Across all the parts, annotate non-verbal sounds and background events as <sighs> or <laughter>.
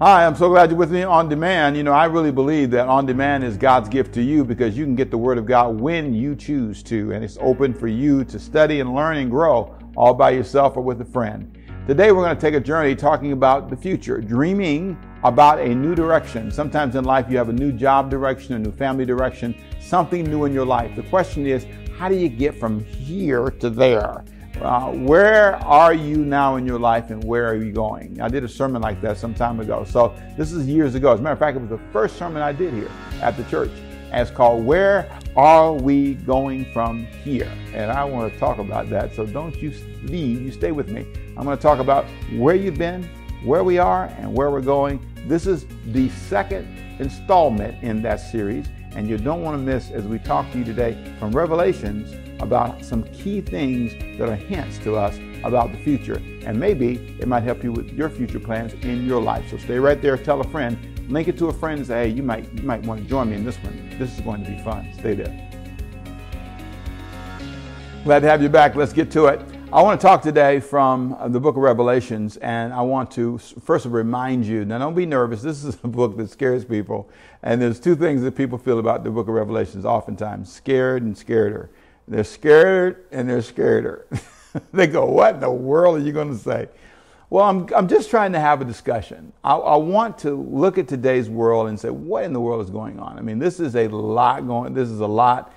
Hi, I'm so glad you're with me on demand. You know, I really believe that on demand is God's gift to you because you can get the Word of God when you choose to, and it's open for you to study and learn and grow all by yourself or with a friend. Today, we're going to take a journey talking about the future, dreaming about a new direction. Sometimes in life, you have a new job direction, a new family direction, something new in your life. The question is, how do you get from here to there? Uh, where are you now in your life and where are you going? I did a sermon like that some time ago. So this is years ago. As a matter of fact, it was the first sermon I did here at the church. And it's called Where Are We Going From Here? And I want to talk about that. So don't you leave, you stay with me. I'm going to talk about where you've been, where we are, and where we're going. This is the second installment in that series. And you don't want to miss as we talk to you today from Revelations about some key things that are hints to us about the future. And maybe it might help you with your future plans in your life. So stay right there, tell a friend, link it to a friend and say, hey, you might, you might want to join me in this one. This is going to be fun. Stay there. Glad to have you back. Let's get to it. I want to talk today from uh, the book of Revelations, and I want to first remind you now, don't be nervous. This is a book that scares people. And there's two things that people feel about the book of Revelations oftentimes scared and scareder. They're scared and they're scareder. <laughs> they go, What in the world are you going to say? Well, I'm, I'm just trying to have a discussion. I, I, want to look at today's world and say, What in the world is going on? I mean, this is a lot going, this is a lot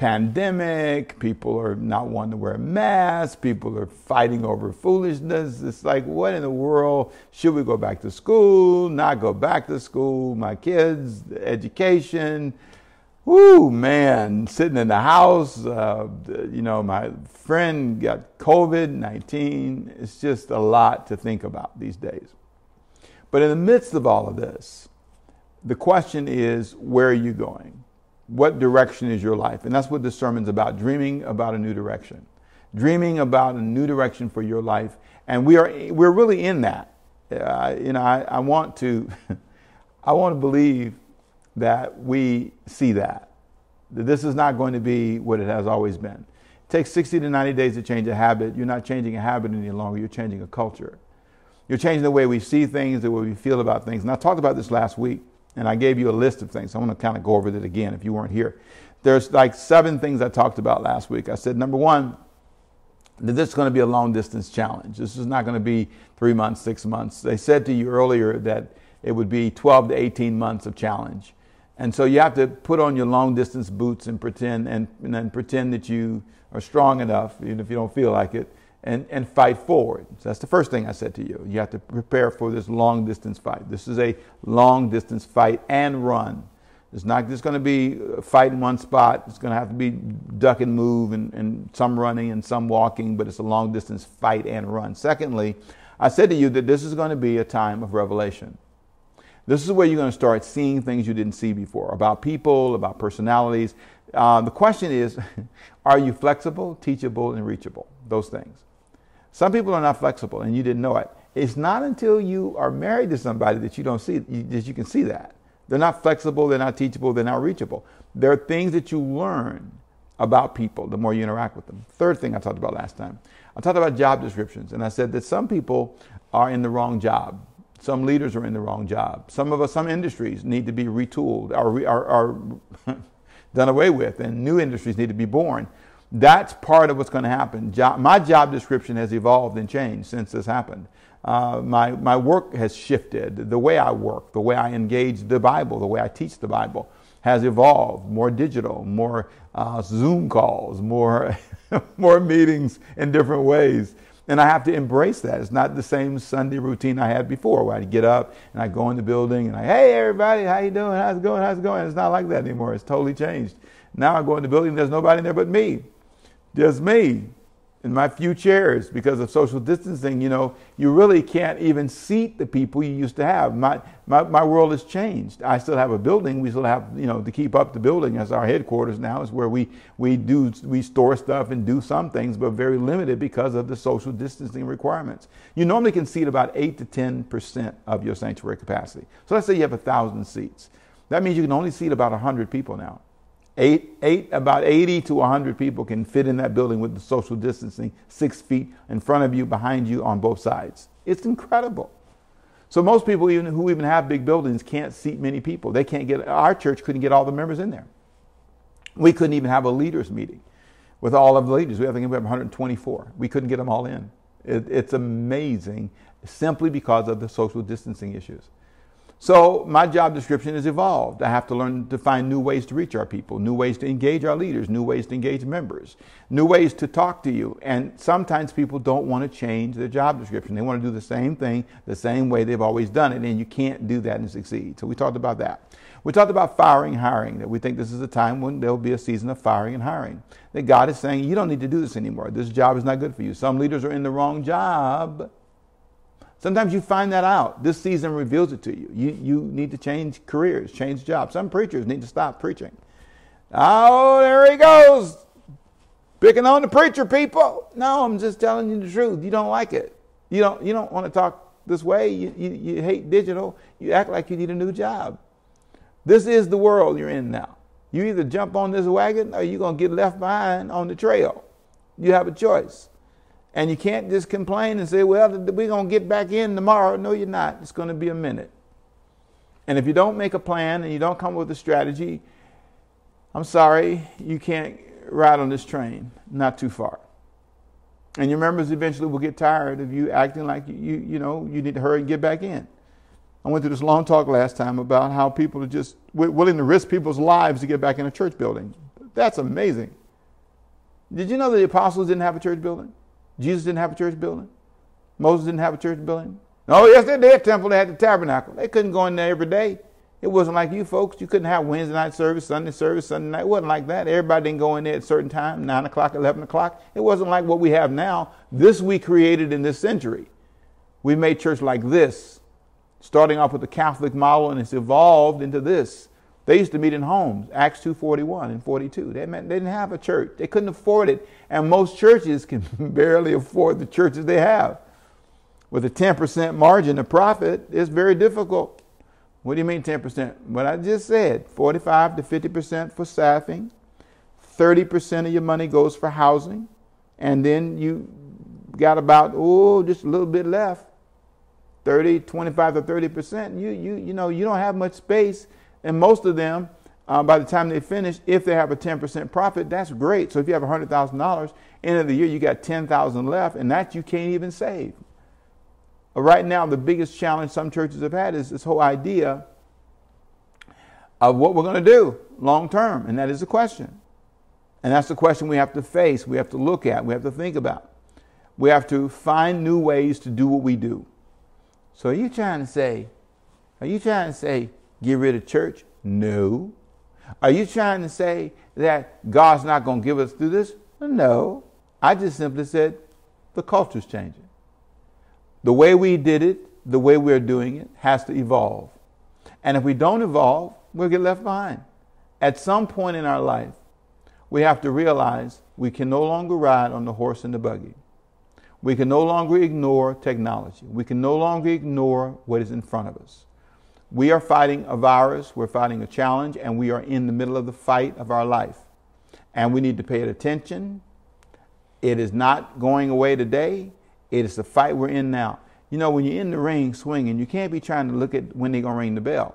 pandemic. People are not wanting to wear masks. People are fighting over foolishness. It's like, what in the world? Should we go back to school? Not go back to school? My kids, education. Whoo, man, sitting in the house. Uh, you know, my friend got COVID 19. It's just a lot to think about these days. But in the midst of all of this, the question is where are you going? What direction is your life? And that's what this sermon's about dreaming about a new direction. Dreaming about a new direction for your life. And we are, we're really in that. Uh, you know, I, I want to, <laughs> I want to believe that we see that. That this is not going to be what it has always been. It takes 60 to 90 days to change a habit. You're not changing a habit any longer, you're changing a culture. You're changing the way we see things, the way we feel about things. And I talked about this last week, and I gave you a list of things. I want to kind of go over it again if you weren't here. There's like seven things I talked about last week. I said, number one, that this is going to be a long distance challenge. This is not going to be three months, six months. They said to you earlier that it would be 12 to 18 months of challenge. And so you have to put on your long distance boots and pretend and, and pretend that you are strong enough, even if you don't feel like it, and, and fight forward. So that's the first thing I said to you. You have to prepare for this long distance fight. This is a long distance fight and run. It's not just going to be uh, fight in one spot. It's going to have to be duck and move and, and some running and some walking, but it's a long distance fight and run. Secondly, I said to you that this is going to be a time of revelation. This is where you're going to start seeing things you didn't see before about people, about personalities. Uh, the question is <laughs> are you flexible, teachable, and reachable? Those things. Some people are not flexible and you didn't know it. It's not until you are married to somebody that you don't see that you can see that. They're not flexible, they're not teachable, they're not reachable. There are things that you learn about people the more you interact with them. Third thing I talked about last time. I talked about job descriptions and I said that some people are in the wrong job. Some leaders are in the wrong job. Some of us, some industries need to be retooled or are, are <laughs> done away with, and new industries need to be born. That's part of what's going to happen. Job, my job description has evolved and changed since this happened. Uh, my, my work has shifted. The way I work, the way I engage the Bible, the way I teach the Bible has evolved. More digital, more uh, Zoom calls, more, <laughs> more meetings in different ways. And I have to embrace that. It's not the same Sunday routine I had before where I'd get up and I'd go in the building and I, hey everybody, how you doing? How's it going? How's it going? It's not like that anymore. It's totally changed. Now I go in the building, there's nobody in there but me. There's me in my few chairs because of social distancing, you know, you really can't even seat the people you used to have. My, my, my world has changed. I still have a building. We still have, you know, to keep up the building as our headquarters now is where we, we do, we store stuff and do some things, but very limited because of the social distancing requirements. You normally can seat about eight to 10% of your sanctuary capacity. So let's say you have a thousand seats. That means you can only seat about 100 people now. Eight, eight, about 80 to 100 people can fit in that building with the social distancing, six feet in front of you, behind you, on both sides. It's incredible. So most people even who even have big buildings can't seat many people. They can't get our church couldn't get all the members in there. We couldn't even have a leaders meeting with all of the leaders. We have, I think we have 124. We couldn't get them all in. It, it's amazing simply because of the social distancing issues. So my job description has evolved. I have to learn to find new ways to reach our people, new ways to engage our leaders, new ways to engage members, new ways to talk to you. And sometimes people don't want to change their job description. They want to do the same thing the same way they've always done it, and you can't do that and succeed. So we talked about that. We talked about firing, hiring, that we think this is a time when there will be a season of firing and hiring. That God is saying, you don't need to do this anymore. This job is not good for you. Some leaders are in the wrong job Sometimes you find that out. This season reveals it to you. You, you need to change careers, change jobs. Some preachers need to stop preaching. Oh, there he goes. Picking on the preacher, people. No, I'm just telling you the truth. You don't like it. You don't, you don't want to talk this way. You, you, you hate digital. You act like you need a new job. This is the world you're in now. You either jump on this wagon or you're going to get left behind on the trail. You have a choice. And you can't just complain and say, well, we're going to get back in tomorrow. No, you're not. It's going to be a minute. And if you don't make a plan and you don't come up with a strategy, I'm sorry, you can't ride on this train, not too far. And your members eventually will get tired of you acting like you, you, know, you need to hurry and get back in. I went through this long talk last time about how people are just willing to risk people's lives to get back in a church building. That's amazing. Did you know that the apostles didn't have a church building? Jesus didn't have a church building. Moses didn't have a church building. Oh, yes, they did. Temple, they had the tabernacle. They couldn't go in there every day. It wasn't like you folks. You couldn't have Wednesday night service, Sunday service, Sunday night. It wasn't like that. Everybody didn't go in there at a certain time, 9 o'clock, 11 o'clock. It wasn't like what we have now. This we created in this century. We made church like this, starting off with the Catholic model, and it's evolved into this. They used to meet in homes, Acts 2.41 and 42. They, didn't have a church. They couldn't afford it. And most churches can <laughs> barely afford the churches they have. With a 10% margin of profit, it's very difficult. What do you mean 10%? What I just said, 45 to 50% for staffing, 30% of your money goes for housing, and then you got about, oh, just a little bit left. 30, 25 to 30%. You, you, you know, you don't have much space and most of them, uh, by the time they finish, if they have a 10% profit, that's great. So if you have $100,000, end of the year, you got 10,000 left, and that you can't even save. Uh, right now, the biggest challenge some churches have had is this whole idea of what we're going to do long term, and that is the question. And that's the question we have to face, we have to look at, we have to think about. We have to find new ways to do what we do. So are you trying to say, are you trying to say, get rid of church? No. Are you trying to say that God's not going to give us through this? No. I just simply said the culture's changing. The way we did it, the way we're doing it, has to evolve. And if we don't evolve, we'll get left behind. At some point in our life, we have to realize we can no longer ride on the horse and the buggy. We can no longer ignore technology. We can no longer ignore what is in front of us. We are fighting a virus, we're fighting a challenge, and we are in the middle of the fight of our life. And we need to pay attention. It is not going away today. It is the fight we're in now. You know, when you're in the ring swinging, you can't be trying to look at when they're going to ring the bell.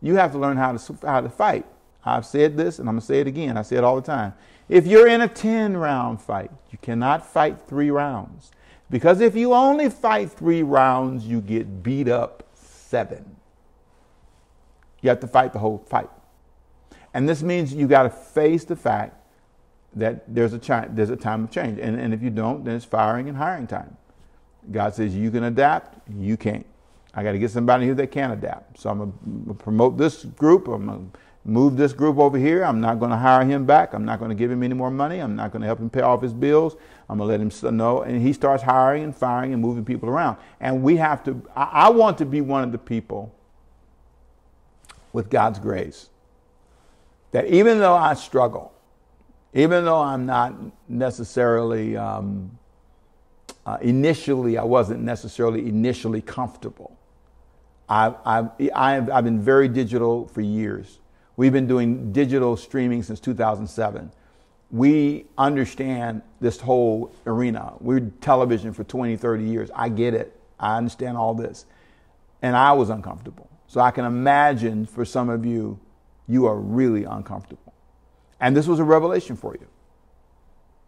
You have to learn how to, how to fight. I've said this and I'm going to say it again. I say it all the time. If you're in a 10 round fight, you cannot fight three rounds. Because if you only fight three rounds, you get beat up seven. You have to fight the whole fight. And this means you got to face the fact that there's a, chi- there's a time of change. And, and if you don't, then it's firing and hiring time. God says you can adapt, you can't. I got to get somebody here that can adapt. So I'm going to promote this group. I'm going to move this group over here. I'm not going to hire him back. I'm not going to give him any more money. I'm not going to help him pay off his bills. I'm going to let him know. And he starts hiring and firing and moving people around. And we have to, I, I want to be one of the people with God's grace. That even though I struggle, even though I'm not necessarily, um, uh, initially, I wasn't necessarily initially comfortable. I've, I've, I've, I've been very digital for years. We've been doing digital streaming since 2007. We understand this whole arena. We're television for 20, 30 years. I get it. I understand all this. And I was uncomfortable. So I can imagine for some of you, you are really uncomfortable. And this was a revelation for you.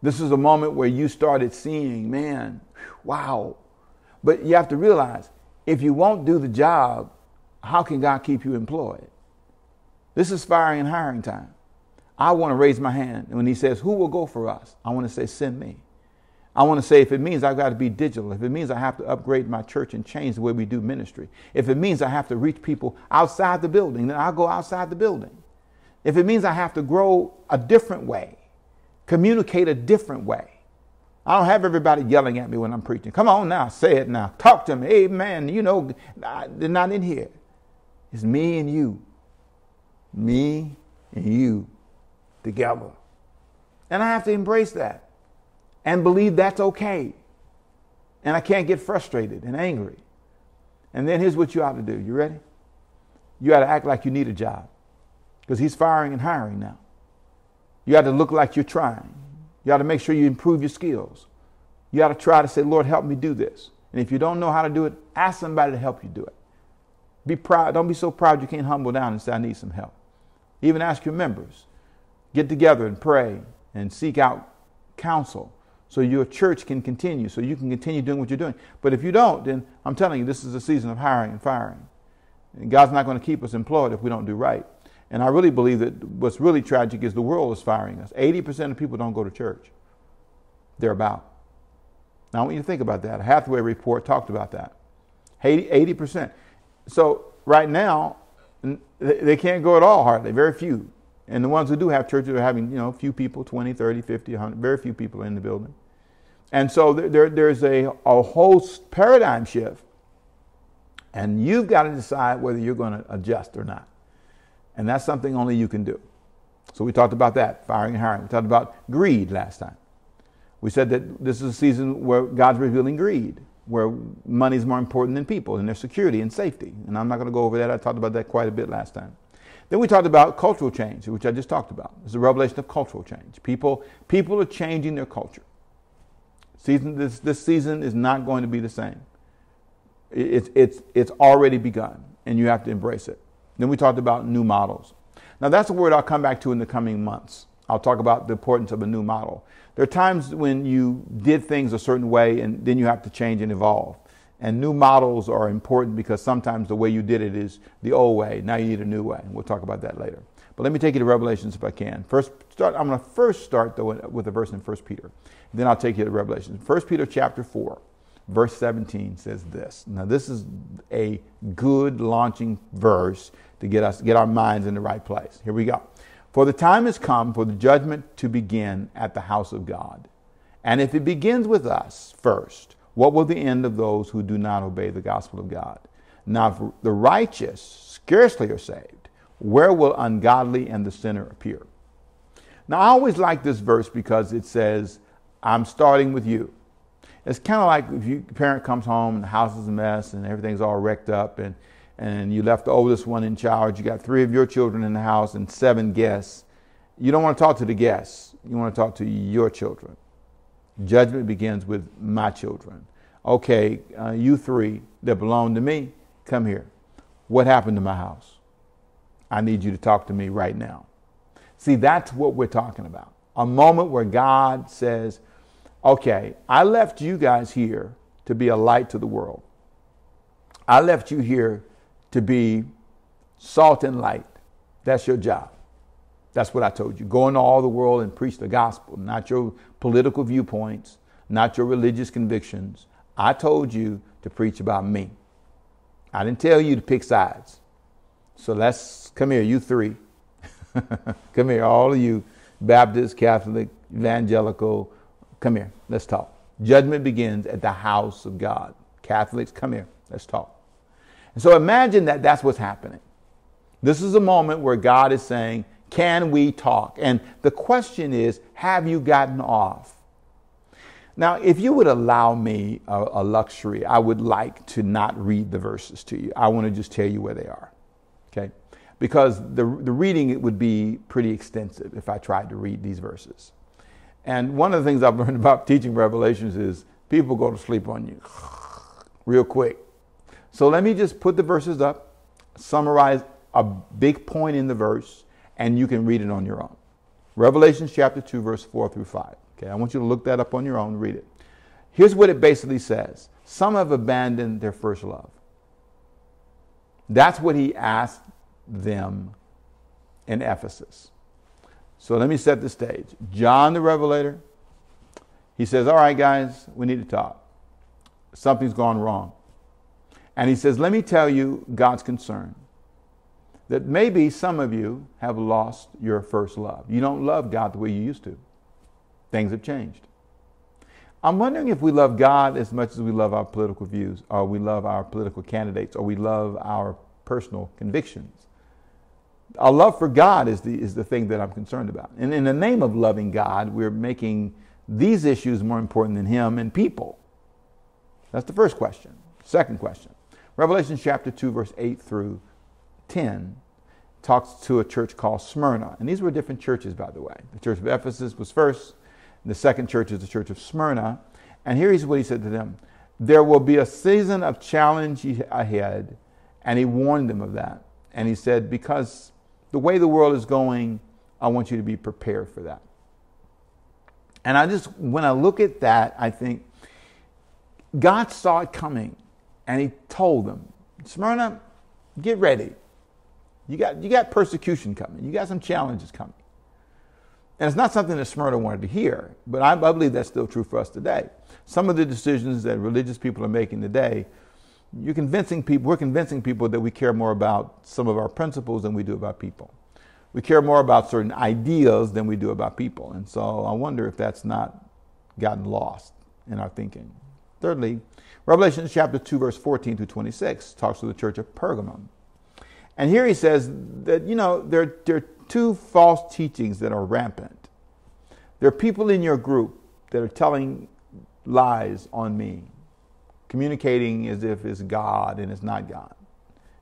This is a moment where you started seeing, man, wow. But you have to realize if you won't do the job, how can God keep you employed? This is firing and hiring time. I want to raise my hand. And when he says, Who will go for us? I want to say, Send me. I want to say, if it means I've got to be digital, if it means I have to upgrade my church and change the way we do ministry, if it means I have to reach people outside the building, then I'll go outside the building. If it means I have to grow a different way, communicate a different way, I don't have everybody yelling at me when I'm preaching. Come on now, say it now. Talk to me. Amen. You know, they're not in here. It's me and you. Me and you together. And I have to embrace that and believe that's okay. And I can't get frustrated and angry. And then here's what you ought to do. You ready? You ought to act like you need a job because he's firing and hiring now. You ought to look like you're trying. You ought to make sure you improve your skills. You ought to try to say, Lord, help me do this. And if you don't know how to do it, ask somebody to help you do it. Be proud. Don't be so proud you can't humble down and say, I need some help. Even ask your members. Get together and pray and seek out counsel so your church can continue, so you can continue doing what you're doing. But if you don't, then I'm telling you, this is a season of hiring and firing. And God's not going to keep us employed if we don't do right. And I really believe that what's really tragic is the world is firing us. 80% of people don't go to church. They're about. Now, I want you to think about that. A Hathaway report talked about that. 80, percent So, right now, they can't go at all, hardly, very few. And the ones who do have churches are having, you know, few people, 20, 30, 50, 100, very few people in the building. And so there, there's a, a whole paradigm shift. And you've got to decide whether you're going to adjust or not. And that's something only you can do. So we talked about that, firing and hiring. We talked about greed last time. We said that this is a season where God's revealing greed, where money is more important than people and their security and safety. And I'm not going to go over that. I talked about that quite a bit last time. Then we talked about cultural change, which I just talked about. It's a revelation of cultural change. People, people are changing their culture. Season, this, this season is not going to be the same. It's, it's, it's already begun, and you have to embrace it. Then we talked about new models. Now, that's a word I'll come back to in the coming months. I'll talk about the importance of a new model. There are times when you did things a certain way, and then you have to change and evolve. And new models are important because sometimes the way you did it is the old way. Now you need a new way. We'll talk about that later. But let me take you to Revelations if I can. First, start. I'm going to first start though with a verse in 1 Peter. Then I'll take you to Revelation. 1 Peter chapter 4, verse 17 says this. Now this is a good launching verse to get us get our minds in the right place. Here we go. For the time has come for the judgment to begin at the house of God. And if it begins with us first, what will the end of those who do not obey the gospel of God? Now, if the righteous scarcely are saved, where will ungodly and the sinner appear? Now, I always like this verse because it says, I'm starting with you. It's kind of like if your parent comes home and the house is a mess and everything's all wrecked up and, and you left the oldest one in charge. You got three of your children in the house and seven guests. You don't want to talk to the guests. You want to talk to your children. Judgment begins with my children. Okay, uh, you three that belong to me, come here. What happened to my house? I need you to talk to me right now. See, that's what we're talking about. A moment where God says, okay, I left you guys here to be a light to the world. I left you here to be salt and light. That's your job. That's what I told you. Go into all the world and preach the gospel, not your political viewpoints, not your religious convictions. I told you to preach about me. I didn't tell you to pick sides. So let's come here, you three. <laughs> come here, all of you, Baptist, Catholic, evangelical. Come here, let's talk. Judgment begins at the house of God. Catholics, come here, let's talk. And so imagine that that's what's happening. This is a moment where God is saying, Can we talk? And the question is, Have you gotten off? Now, if you would allow me a, a luxury, I would like to not read the verses to you. I want to just tell you where they are okay? Because the, the reading it would be pretty extensive if I tried to read these verses. And one of the things I've <laughs> learned about teaching Revelations is people go to sleep on you <sighs> real quick. So let me just put the verses up, summarize a big point in the verse, and you can read it on your own. Revelation chapter 2, verse 4 through 5. Okay, I want you to look that up on your own, read it. Here's what it basically says Some have abandoned their first love. That's what he asked them in Ephesus. So let me set the stage. John the Revelator, he says, All right, guys, we need to talk. Something's gone wrong. And he says, Let me tell you God's concern that maybe some of you have lost your first love. You don't love God the way you used to. Things have changed. I'm wondering if we love God as much as we love our political views, or we love our political candidates, or we love our personal convictions. Our love for God is the, is the thing that I'm concerned about. And in the name of loving God, we're making these issues more important than Him and people. That's the first question. Second question Revelation chapter 2, verse 8 through 10 talks to a church called Smyrna. And these were different churches, by the way. The church of Ephesus was first, the second church is the church of Smyrna. And here's what he said to them There will be a season of challenge ahead. And he warned them of that. And he said, Because the way the world is going, I want you to be prepared for that. And I just, when I look at that, I think God saw it coming and he told them, Smyrna, get ready. You got, you got persecution coming. You got some challenges coming. And it's not something that Smyrna wanted to hear, but I, I believe that's still true for us today. Some of the decisions that religious people are making today, you're convincing people, we're convincing people that we care more about some of our principles than we do about people. We care more about certain ideas than we do about people. And so I wonder if that's not gotten lost in our thinking. Thirdly, Revelation chapter 2, verse 14 through 26 talks to the church of Pergamum. And here he says that, you know, there, there are two false teachings that are rampant. There are people in your group that are telling lies on me, communicating as if it's God and it's not God.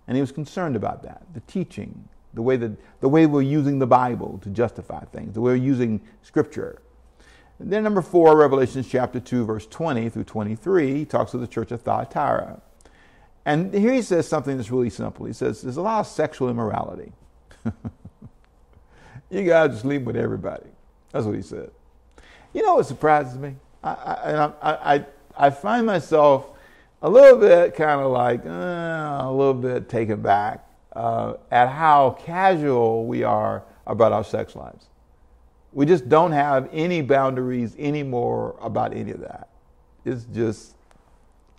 And he was concerned about that, the teaching, the way that the way we're using the Bible to justify things, the way we're using Scripture. And then number four, Revelation chapter two, verse twenty through twenty-three, he talks to the church of Thyatira. And here he says something that's really simple. He says there's a lot of sexual immorality. <laughs> you guys sleep with everybody. That's what he said. You know what surprises me? I, I, I, I, find myself a little bit kind of like uh, a little bit taken back uh, at how casual we are about our sex lives. We just don't have any boundaries anymore about any of that. It's just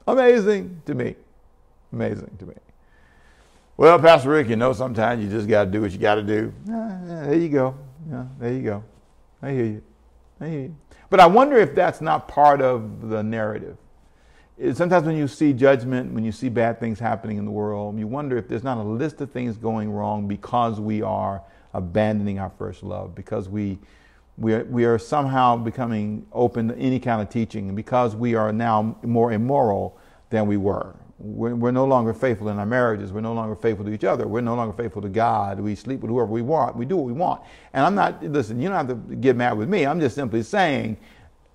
amazing to me. Amazing to me. Well, Pastor Rick, you know, sometimes you just got to do what you got to do. Yeah, there you go. Yeah, there you go. I hear you. I hear you. But I wonder if that's not part of the narrative. Sometimes when you see judgment, when you see bad things happening in the world, you wonder if there's not a list of things going wrong because we are abandoning our first love, because we, we, are, we are somehow becoming open to any kind of teaching, and because we are now more immoral than we were. We're, we're, no longer faithful in our marriages. We're no longer faithful to each other. We're no longer faithful to God. We sleep with whoever we want. We do what we want. And I'm not, listen, you don't have to get mad with me. I'm just simply saying,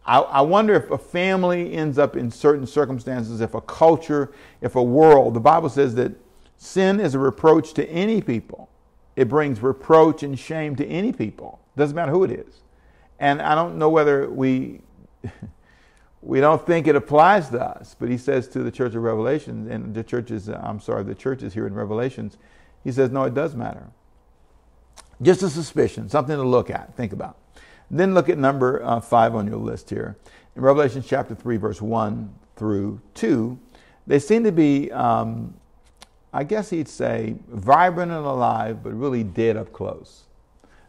I, I wonder if a family ends up in certain circumstances, if a culture, if a world, the Bible says that sin is a reproach to any people. It brings reproach and shame to any people. Doesn't matter who it is. And I don't know whether we. <laughs> we don't think it applies to us, but he says to the church of Revelation, and the churches, I'm sorry, the churches here in Revelations, he says, no, it does matter. Just a suspicion, something to look at, think about. Then look at number uh, five on your list here. In Revelation chapter 3, verse 1 through 2, they seem to be, um, I guess he'd say, vibrant and alive, but really dead up close.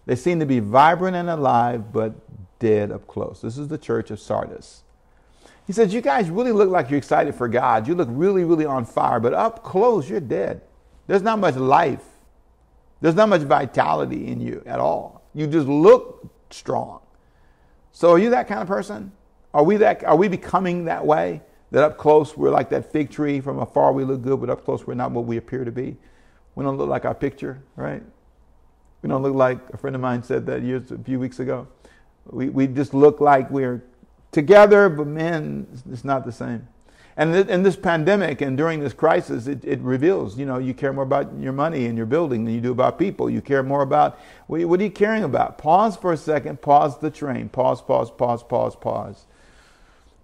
They seem to be vibrant and alive, but dead up close. This is the church of Sardis. He says, You guys really look like you're excited for God. You look really, really on fire, but up close, you're dead. There's not much life, there's not much vitality in you at all. You just look strong. So, are you that kind of person? Are we, that, are we becoming that way? That up close, we're like that fig tree. From afar, we look good, but up close, we're not what we appear to be. We don't look like our picture, right? We don't look like a friend of mine said that years, a few weeks ago. We, we just look like we're together, but man, it's not the same. And in this pandemic and during this crisis, it, it, reveals, you know, you care more about your money and your building than you do about people. You care more about, what are you caring about? Pause for a second, pause the train, pause, pause, pause, pause, pause.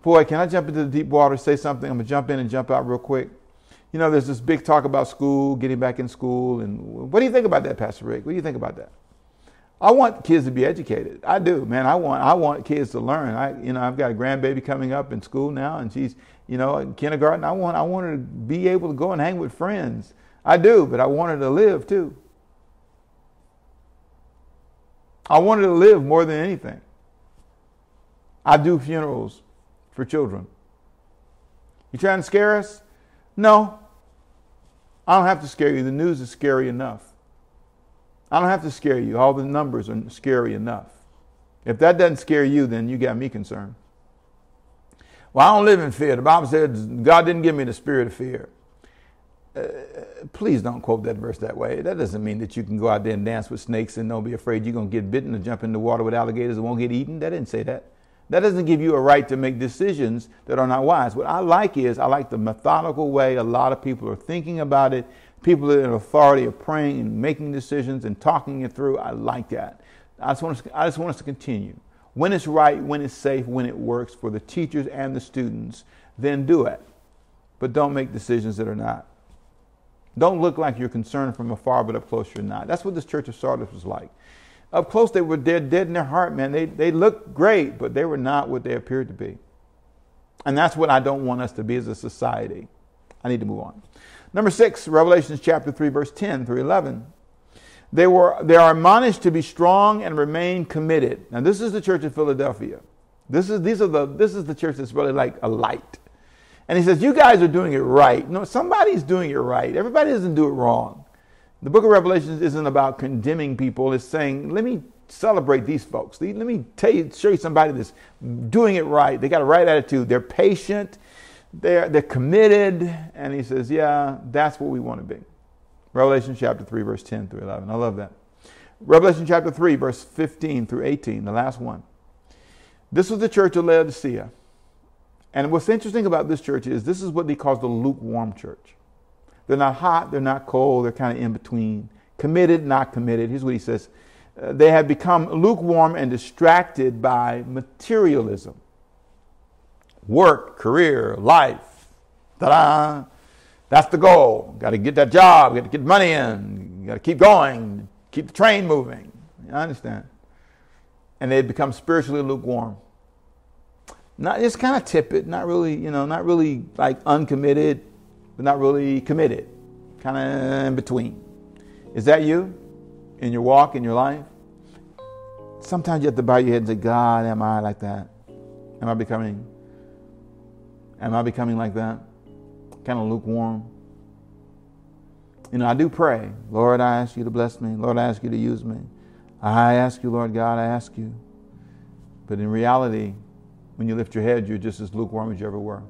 Boy, can I jump into the deep water, say something? I'm going to jump in and jump out real quick. You know, there's this big talk about school, getting back in school. And what do you think about that, Pastor Rick? What do you think about that? I want kids to be educated. I do, man. I want I want kids to learn. I you know I've got a grandbaby coming up in school now, and she's you know in kindergarten. I want I want her to be able to go and hang with friends. I do, but I want her to live too. I want her to live more than anything. I do funerals for children. You trying to scare us? No. I don't have to scare you. The news is scary enough. I don't have to scare you. All the numbers are scary enough. If that doesn't scare you, then you got me concerned. Well, I don't live in fear. The Bible says God didn't give me the spirit of fear. Uh, please don't quote that verse that way. That doesn't mean that you can go out there and dance with snakes and don't be afraid you're going to get bitten or jump in the water with alligators and won't get eaten. That didn't say that. That doesn't give you a right to make decisions that are not wise. What I like is I like the methodical way a lot of people are thinking about it people in authority are praying and making decisions and talking it through. I like that. I just, want us, I just want us to continue. When it's right, when it's safe, when it works for the teachers and the students, then do it. But don't make decisions that are not. Don't look like you're concerned from afar, but up close you're not. That's what this church of Sardis was like. Up close, they were dead, dead in their heart, man. They, they looked great, but they were not what they appeared to be. And that's what I don't want us to be as a society. I need to move on. Number six, Revelations chapter 3, verse 10 through 11. They, were, they are admonished to be strong and remain committed. Now, this is the church of Philadelphia. This is, these are the, this is the church that's really like a light. And he says, You guys are doing it right. No, somebody's doing it right. Everybody doesn't do it wrong. The book of Revelations isn't about condemning people, it's saying, Let me celebrate these folks. Let me tell you, show you somebody that's doing it right. They got a right attitude. They're patient they're, they're committed. And he says, Yeah, that's what we want to be. Revelation chapter 3, verse 10 through 11. I love that. Revelation chapter 3, verse 15 through 18, the last one. This was the church of Laodicea. And what's interesting about this church is this is what he calls the lukewarm church. They're not hot, they're not cold, they're kind of in between. Committed, not committed. Here's what he says uh, They have become lukewarm and distracted by materialism work, career, life. Ta-da! That's the goal. Got to get that job. Got to get money in. Got to keep going. Keep the train moving. I understand. And they become spiritually lukewarm. Not just kind of tepid. Not really, you know, not really like uncommitted, but not really committed. Kind of in between. Is that you in your walk in your life? Sometimes you have to bow your head and say, God, am I like that? Am I becoming Am I becoming like that? Kind of lukewarm? You know, I do pray, Lord, I ask you to bless me. Lord, I ask you to use me. I ask you, Lord God, I ask you. But in reality, when you lift your head, you're just as lukewarm as you ever were.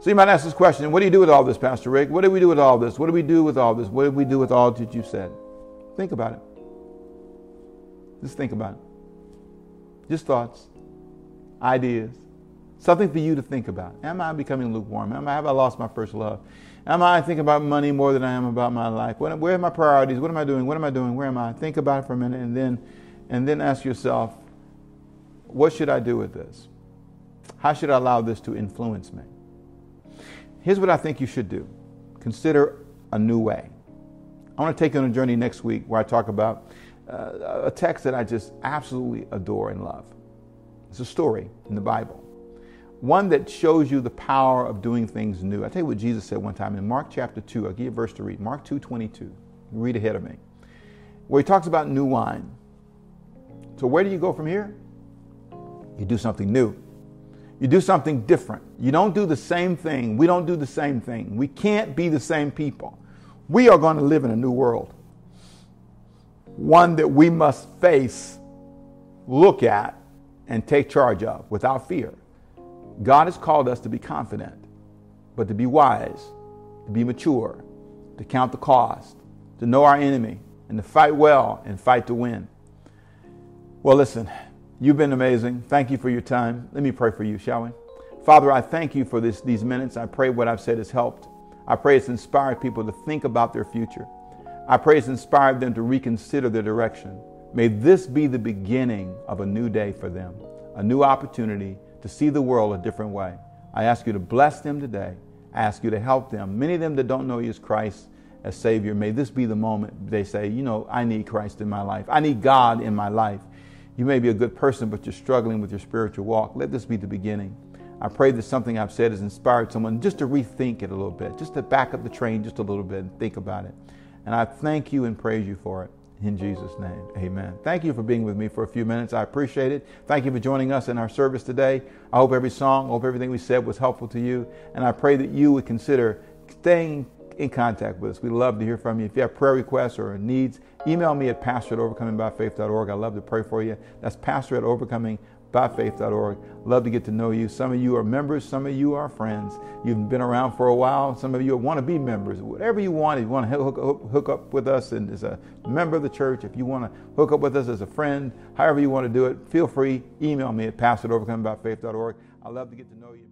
So you might ask this question What do you do with all this, Pastor Rick? What do we do with all this? What do we do with all this? What do we do with all that you said? Think about it. Just think about it. Just thoughts, ideas. Something for you to think about. Am I becoming lukewarm? Am I, have I lost my first love? Am I thinking about money more than I am about my life? What, where are my priorities? What am I doing? What am I doing? Where am I? Think about it for a minute and then, and then ask yourself, what should I do with this? How should I allow this to influence me? Here's what I think you should do consider a new way. I want to take you on a journey next week where I talk about uh, a text that I just absolutely adore and love. It's a story in the Bible one that shows you the power of doing things new. I tell you what Jesus said one time in Mark chapter 2. I'll give you a verse to read. Mark 2 22. Read ahead of me. Where he talks about new wine. So, where do you go from here? You do something new. You do something different. You don't do the same thing. We don't do the same thing. We can't be the same people. We are going to live in a new world. One that we must face, look at, and take charge of without fear. God has called us to be confident, but to be wise, to be mature, to count the cost, to know our enemy, and to fight well and fight to win. Well, listen, you've been amazing. Thank you for your time. Let me pray for you, shall we? Father, I thank you for this, these minutes. I pray what I've said has helped. I pray it's inspired people to think about their future. I pray it's inspired them to reconsider their direction. May this be the beginning of a new day for them, a new opportunity to see the world a different way. I ask you to bless them today. I ask you to help them. Many of them that don't know you as Christ as Savior, may this be the moment they say, you know, I need Christ in my life. I need God in my life. You may be a good person, but you're struggling with your spiritual walk. Let this be the beginning. I pray that something I've said has inspired someone just to rethink it a little bit, just to back up the train just a little bit and think about it. And I thank you and praise you for it. In Jesus' name, amen. Thank you for being with me for a few minutes. I appreciate it. Thank you for joining us in our service today. I hope every song, I hope everything we said was helpful to you. And I pray that you would consider staying in contact with us. We'd love to hear from you. If you have prayer requests or needs, email me at pastor at overcomingbyfaith.org. I love to pray for you. That's pastor at overcomingbyfaith.org. Love to get to know you. Some of you are members, some of you are friends. You've been around for a while. Some of you want to be members. Whatever you want, if you want to hook, up with us and as a member of the church, if you want to hook up with us as a friend, however you want to do it, feel free. Email me at pastor at overcomingbyfaith.org. I love to get to know you.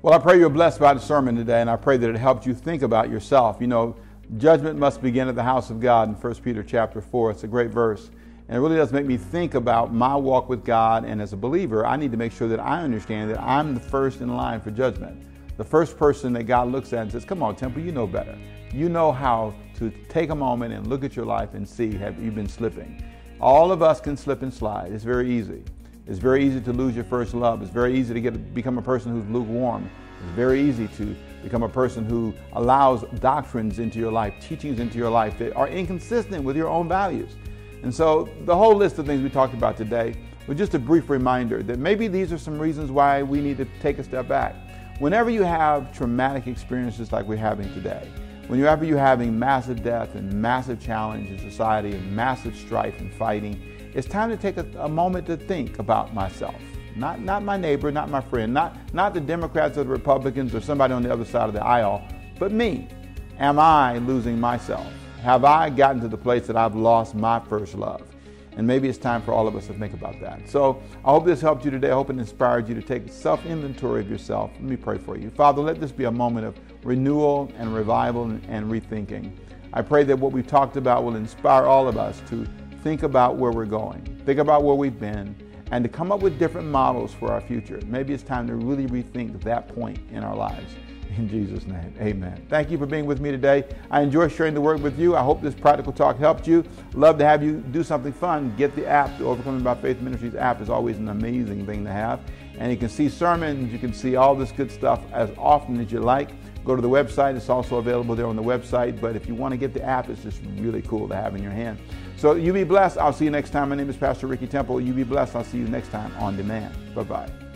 Well, I pray you're blessed by the sermon today, and I pray that it helped you think about yourself. You know, judgment must begin at the house of God in 1 Peter chapter 4. It's a great verse. And it really does make me think about my walk with God. And as a believer, I need to make sure that I understand that I'm the first in line for judgment. The first person that God looks at and says, Come on, Temple, you know better. You know how to take a moment and look at your life and see have you been slipping. All of us can slip and slide. It's very easy. It's very easy to lose your first love. It's very easy to get become a person who's lukewarm. It's very easy to become a person who allows doctrines into your life, teachings into your life that are inconsistent with your own values. And so the whole list of things we talked about today was just a brief reminder that maybe these are some reasons why we need to take a step back. Whenever you have traumatic experiences like we're having today, whenever you're having massive death and massive challenge in society and massive strife and fighting, it's time to take a, a, moment to think about myself. Not, not my neighbor, not my friend, not, not the Democrats or the Republicans or somebody on the other side of the aisle, but me. Am I losing myself? Have I gotten to the place that I've lost my first love? And maybe it's time for all of us to think about that. So I hope this helped you today. I hope it inspired you to take self inventory of yourself. Let me pray for you. Father, let this be a moment of renewal and revival and rethinking. I pray that what we've talked about will inspire all of us to think about where we're going, think about where we've been, and to come up with different models for our future. Maybe it's time to really rethink that point in our lives. In Jesus' name, amen. Thank you for being with me today. I enjoy sharing the word with you. I hope this practical talk helped you. Love to have you do something fun. Get the app. The Overcoming by Faith Ministries app is always an amazing thing to have. And you can see sermons, you can see all this good stuff as often as you like. Go to the website. It's also available there on the website. But if you want to get the app, it's just really cool to have in your hand. So you be blessed. I'll see you next time. My name is Pastor Ricky Temple. You be blessed. I'll see you next time on demand. Bye bye.